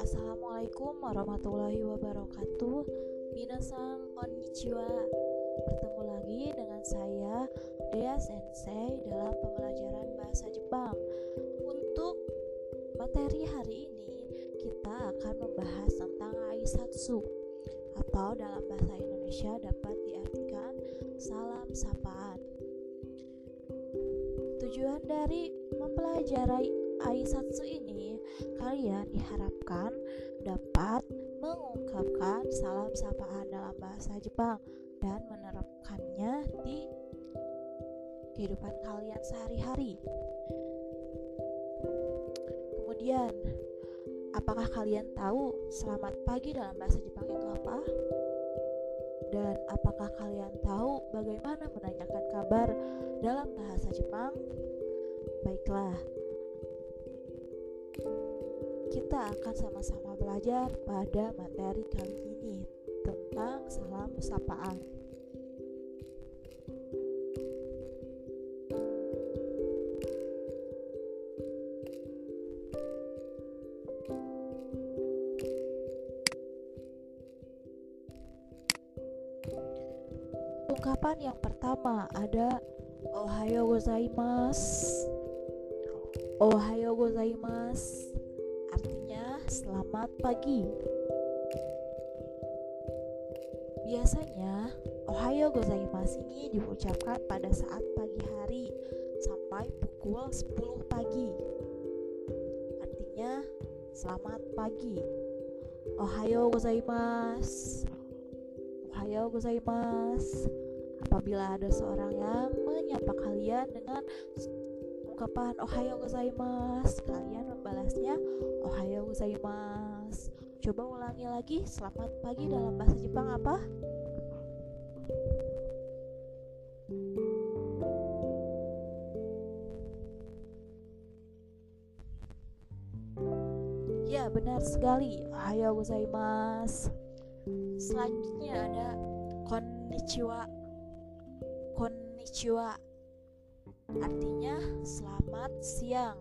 Assalamualaikum warahmatullahi wabarakatuh. Minasan konnichiwa. Bertemu lagi dengan saya Dea Sensei dalam pembelajaran bahasa Jepang. Untuk materi hari ini kita akan membahas tentang aisatsu Atau dalam bahasa Indonesia dapat diartikan salam sapaan Tujuan dari mempelajari aisatsu ini, kalian diharapkan dapat mengungkapkan salam sapaan dalam bahasa Jepang dan menerapkannya di kehidupan kalian sehari-hari. Kemudian, apakah kalian tahu selamat pagi dalam bahasa Jepang itu apa? Dan apakah kalian tahu bagaimana menanyakan kabar dalam bahasa Jepang? Baiklah, kita akan sama-sama belajar pada materi kali ini tentang salam sapaan. Ungkapan yang pertama ada Ohayo gozaimasu. Ohayo gozaimasu artinya selamat pagi. Biasanya Ohayo gozaimasu ini diucapkan pada saat pagi hari sampai pukul 10 pagi. Artinya selamat pagi. Ohayo gozaimasu. Ohayo gozaimasu. Apabila ada seorang yang menyapa kalian dengan ungkapan ohayo gozaimasu kalian membalasnya ohayo gozaimasu coba ulangi lagi selamat pagi dalam bahasa Jepang apa Ya, benar sekali. Ohayo gozaimasu. Selanjutnya ada konnichiwa. Konnichiwa artinya selamat siang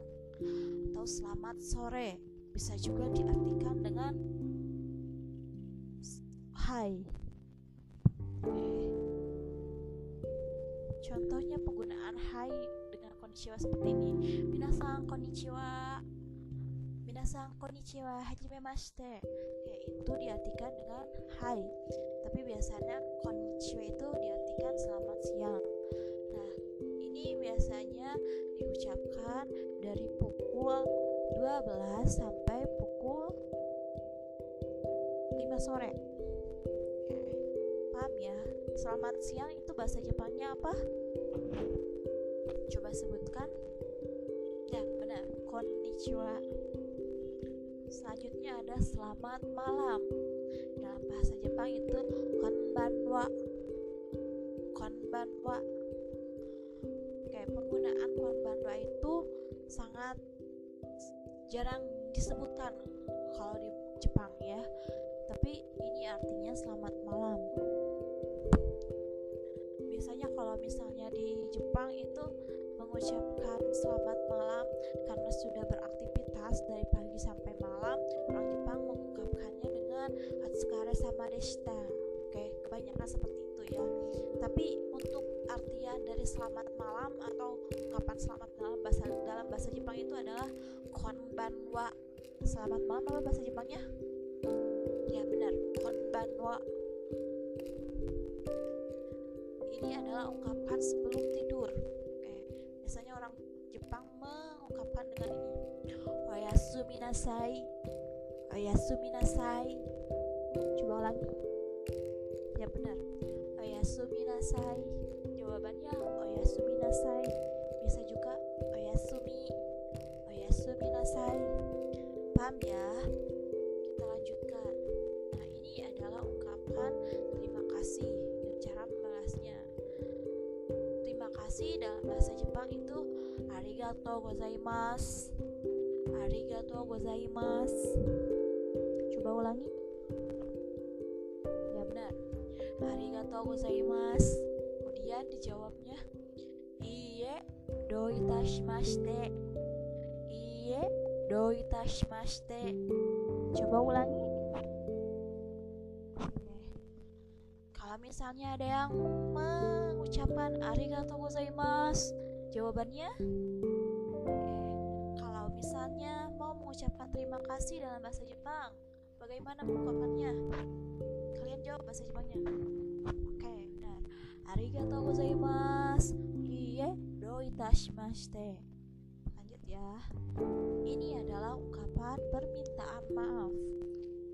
atau selamat sore. Bisa juga diartikan dengan hai. Contohnya penggunaan hai dengan konnichiwa seperti ini. Minasang konnichiwa. Minasang konnichiwa. Hajimemashite. Oke, itu diartikan dengan hai. Tapi biasanya konnichiwa itu diartikan selamat siang ini biasanya diucapkan dari pukul 12 sampai pukul 5 sore. Paham ya? Selamat siang itu bahasa Jepangnya apa? Coba sebutkan. Ya, benar. Konnichiwa. Selanjutnya ada selamat malam. Dalam bahasa Jepang itu konbanwa. Konbanwa penggunaan konbanwa itu sangat jarang disebutkan kalau di Jepang ya. Tapi ini artinya selamat malam. Biasanya kalau misalnya di Jepang itu mengucapkan selamat malam karena sudah beraktivitas dari pagi sampai malam orang Jepang mengungkapkannya dengan Hatsukare sama deshita oke kebanyakan seperti itu ya. Tapi untuk artian dari selamat malam atau ungkapan selamat malam bahasa dalam bahasa Jepang itu adalah konbanwa. Selamat malam apa bahasa Jepangnya? Ya benar. Konbanwa. Ini adalah ungkapan sebelum tidur. Oke biasanya orang Jepang mengungkapkan dengan ini. Oyasumi nasai oyasumi nasai coba ulangi. Ya benar. Oyasumi nasai jawabannya oyasumi nasai. Bisa juga oyasumi. Oyasumi nasai. Paham ya? Kita lanjutkan. Nah ini adalah ungkapan terima kasih dan cara membalasnya. Terima kasih dalam bahasa Jepang itu arigato gozaimasu. Arigato gozaimasu. Coba ulangi. Ya benar. Arigato gozaimasu dijawabnya. Iye do itashimashite iye do itashimashite coba ulangi. Kalau misalnya ada yang mengucapkan arigatou gozaimasu jawabannya? Kalau misalnya mau mengucapkan terima kasih dalam bahasa Jepang bagaimana pengucapannya kalian jawab bahasa Jepangnya arigatou gozaimasu iye do itashimashite lanjut ya ini adalah ungkapan permintaan maaf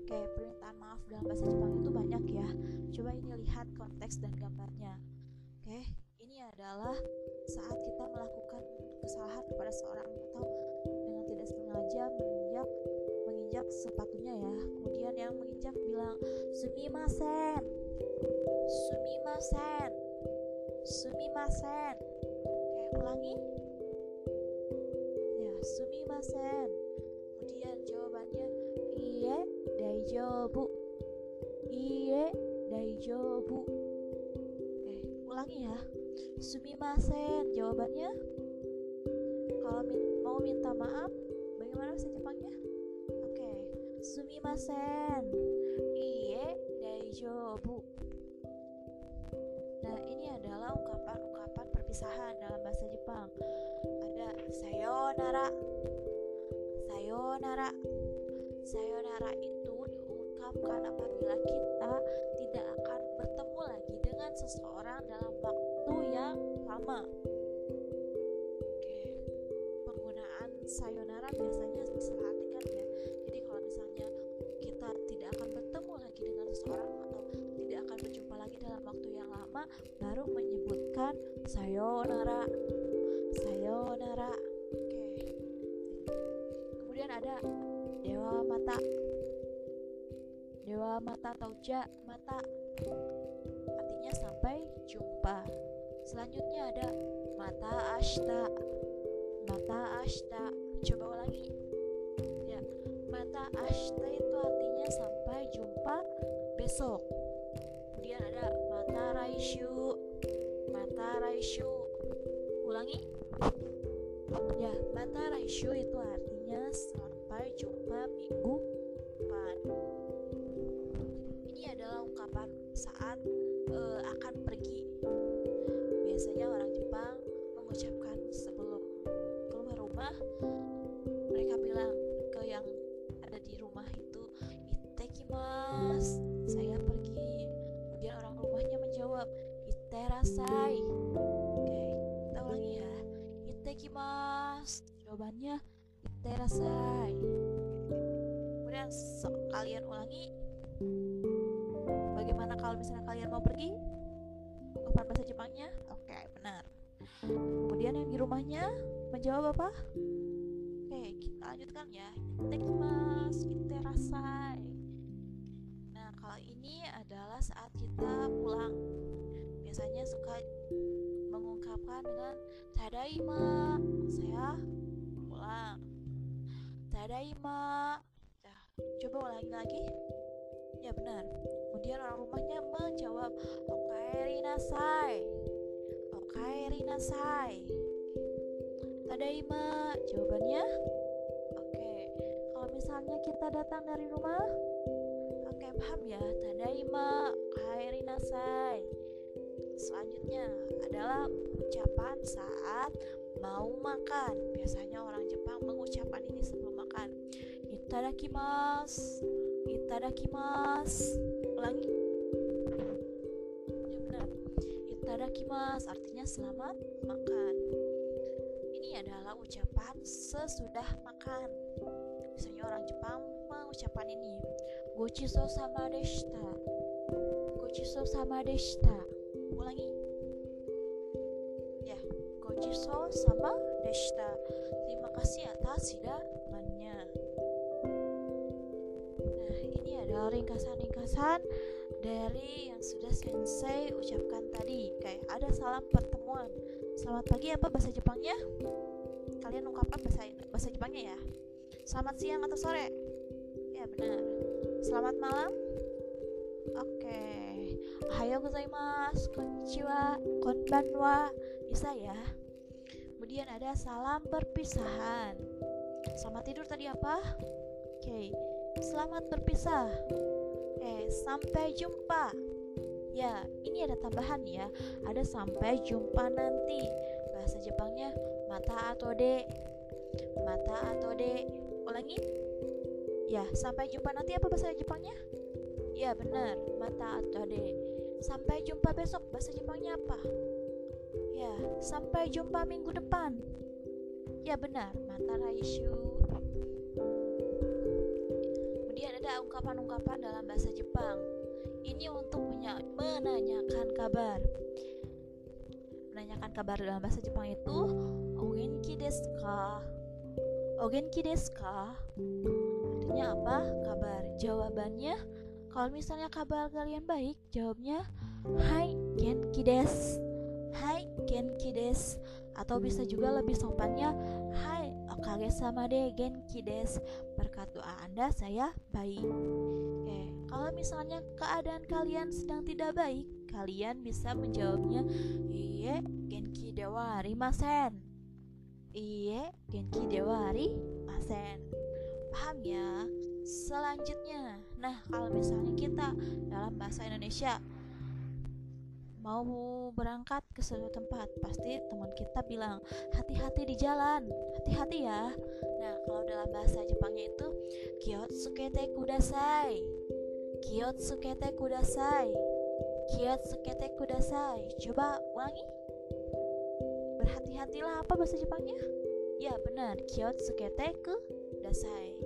oke permintaan maaf dalam bahasa Jepang itu banyak ya coba ini lihat konteks dan gambarnya oke ini adalah saat kita melakukan kesalahan kepada seorang atau dengan tidak sengaja menginjak menginjak sepatunya ya kemudian yang menginjak bilang sumimasen. Sumimasen sumimasen. Oke ulangi. Ya sumimasen. Kemudian jawabannya iye daijobu iye daijobu oke ulangi ya. Sumimasen jawabannya. Kalau min mau minta maaf bagaimana bahasa Jepangnya? Oke sumimasen. Iye daijobu perpisahan dalam bahasa Jepang. Ada sayonara. Sayonara. Sayonara itu diungkapkan apabila kita tidak akan bertemu lagi dengan seseorang dalam waktu yang lama. Oke penggunaan sayonara biasanya diselahatkan ya. Jadi kalau misalnya kita tidak akan bertemu lagi dengan seseorang atau tidak akan berjumpa lagi dalam waktu yang lama baru sayonara sayonara oke. Kemudian ada dewa mata. Dewa mata atau ja mata. Artinya sampai jumpa. Selanjutnya ada mata ashta. Mata ashta. Coba ulangi. Ya mata ashta itu artinya sampai jumpa besok. Kemudian ada mata raishu mata raishu ulangi. Ya mata raishu itu artinya sampai jumpa minggu depan iterasai oke kita ulangi ya. Itekimas jawabannya iterasai kemudian kalian ulangi. Bagaimana kalau misalnya kalian mau pergi? Ungkapan bahasa Jepangnya? Oke benar. Kemudian yang di rumahnya menjawab apa? Oke kita lanjutkan ya. Itekimas iterasai nah kalau ini adalah saat kita pulang biasanya suka mengungkapkan dengan tadaima saya pulang. Tadaima nah, coba ulangi lagi. Ya benar. Kemudian orang rumahnya menjawab okaeri nasai okaeri nasai tadaima jawabannya oke. Kalau misalnya kita datang dari rumah oke paham ya. Tadaima okaeri nasai selanjutnya adalah ucapan saat mau makan. Biasanya orang Jepang mengucapkan ini sebelum makan. Itadakimasu itadakimasu ulangi. Ya benar. Itadakimasu artinya selamat makan. Ini adalah ucapan sesudah makan. Biasanya orang Jepang mengucapkan ini. Gochiso sama deshita. Gochiso sama deshita ulangi ya gochiso sama deshita terima kasih atas hidangannya. Nah ini adalah ringkasan-ringkasan dari yang sudah sensei ucapkan tadi. Kayak ada salam pertemuan. Selamat pagi apa bahasa Jepangnya? Kalian ungkapkan bahasa bahasa Jepangnya ya? Selamat siang atau sore? Ya benar. Selamat malam. Oke Ohayo gozaimasu konnichiwa konbanwa bisa ya. Kemudian ada salam perpisahan. Selamat tidur tadi apa? Oke selamat berpisah. Eh sampai jumpa. Ya ini ada tambahan ya. Ada sampai jumpa nanti. Bahasa Jepangnya mata atau de. Mata atau de. Ulangi. Ya sampai jumpa nanti apa bahasa Jepangnya ya benar mata atau de sampai jumpa besok bahasa Jepangnya apa Ya, sampai jumpa minggu depan. Ya benar, mata raishu. Kemudian ada ungkapan-ungkapan dalam bahasa Jepang. Ini untuk menanyakan kabar. Menanyakan kabar dalam bahasa Jepang itu Ogenki desu ka? Ogenki desu ka? Artinya apa? Kabar. Jawabannya kalau misalnya kabar kalian baik, jawabnya Hai, genki desu. Hai Genki des atau bisa juga lebih sopannya Hai Okage sama de Genki des berkat doa Anda saya baik. Oke kalau misalnya keadaan kalian sedang tidak baik kalian bisa menjawabnya Iye Genki dewa masen. Iye Genki dewa masen. Paham ya? Selanjutnya nah kalau misalnya kita dalam bahasa Indonesia mau berangkat ke suatu tempat pasti teman kita bilang hati-hati di jalan hati-hati ya. Nah kalau dalam bahasa Jepangnya itu kiyotsukete kudasai kiyotsukete kudasai kiyotsukete kudasai. Coba ulangi. Berhati-hatilah apa bahasa Jepangnya? Ya benar. Kiyotsukete kudasai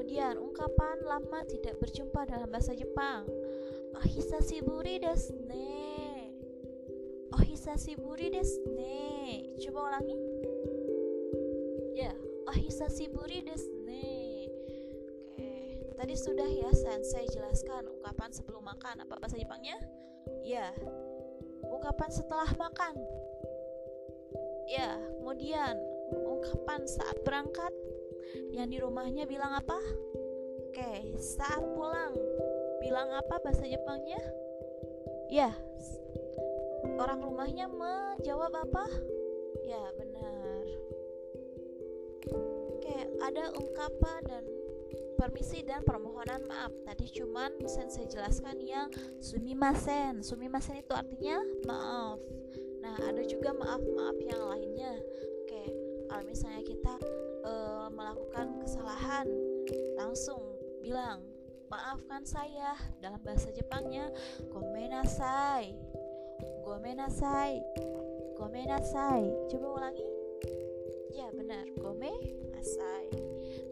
kemudian ungkapan lama tidak berjumpa dalam bahasa Jepang Ahisashiburi desu ne Ohisashiburi desu ne. Coba ulangi. Ya, ohisashiburi desu ne. Oke, tadi sudah ya Sensei jelaskan ungkapan sebelum makan. Apa bahasa Jepangnya? Ya, ungkapan setelah makan. Ya, kemudian ungkapan saat berangkat yang di rumahnya bilang apa? Oke, saat pulang bilang apa bahasa Jepangnya? Ya, orang rumahnya menjawab apa? Ya benar. Oke ada ungkapan dan permisi dan permohonan maaf. Tadi cuman bisa saya jelaskan yang sumimasen. Sumimasen itu artinya maaf. Nah ada juga maaf maaf yang lainnya kalau misalnya kita uh, melakukan kesalahan langsung bilang maafkan saya dalam bahasa Jepangnya komenasai gomenasai. Gomenasai. Coba ulangi. Ya benar. Gome nasai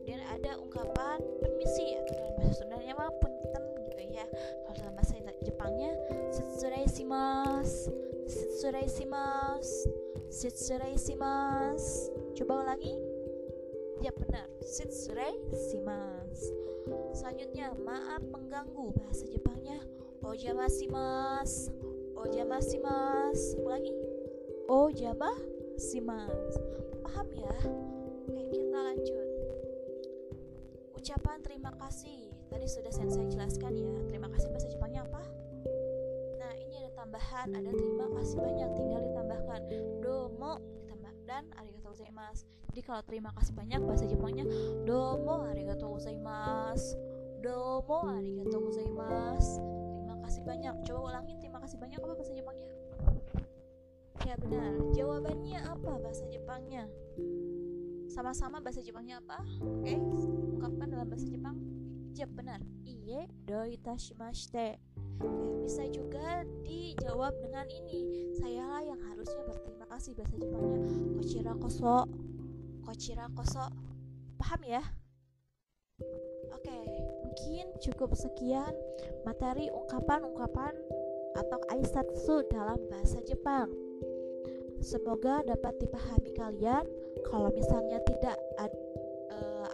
kemudian ada ungkapan permisi atau dalam bahasa Sundanya mah punten gitu ya. Kalau dalam bahasa Jepangnya setsurai simas setsurai coba ulangi. Ya benar. Setsurai simas selanjutnya maaf mengganggu bahasa Jepangnya. Ojamasimasu Ojama simas ulangi. Ojama simas paham ya? Oke kita lanjut. Ucapan terima kasih. Tadi sudah saya jelaskan ya terima kasih bahasa Jepangnya apa? Nah ini ada tambahan ada terima kasih banyak tinggal ditambahkan. Domo arigatou gozaimasu. Jadi kalau terima kasih banyak bahasa Jepangnya domo arigatou gozaimasu. Domo arigatou gozaimasu. Kasih banyak. Coba ulangin terima kasih banyak. Apa bahasa Jepangnya? Ya benar. Jawabannya apa bahasa Jepangnya? Sama-sama bahasa Jepangnya apa? Oke okay. ungkapkan dalam bahasa Jepang ya benar iye doitashimashite bisa juga dijawab dengan ini Sayalah yang harusnya berterima kasih bahasa Jepangnya Kochira koso Kochira koso Paham ya? Oke, mungkin cukup sekian materi ungkapan-ungkapan atau aisatsu dalam bahasa Jepang. Semoga dapat dipahami kalian. Kalau misalnya tidak ad, uh,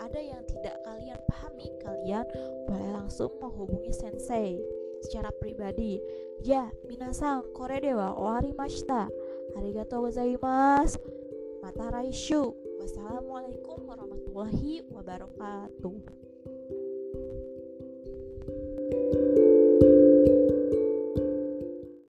ada yang tidak kalian pahami, kalian boleh langsung menghubungi sensei secara pribadi. Ya, minasan, kore dewa owarimashita. Arigatou gozaimasu. Mata raishu. Wassalamualaikum warahmatullahi wabarakatuh.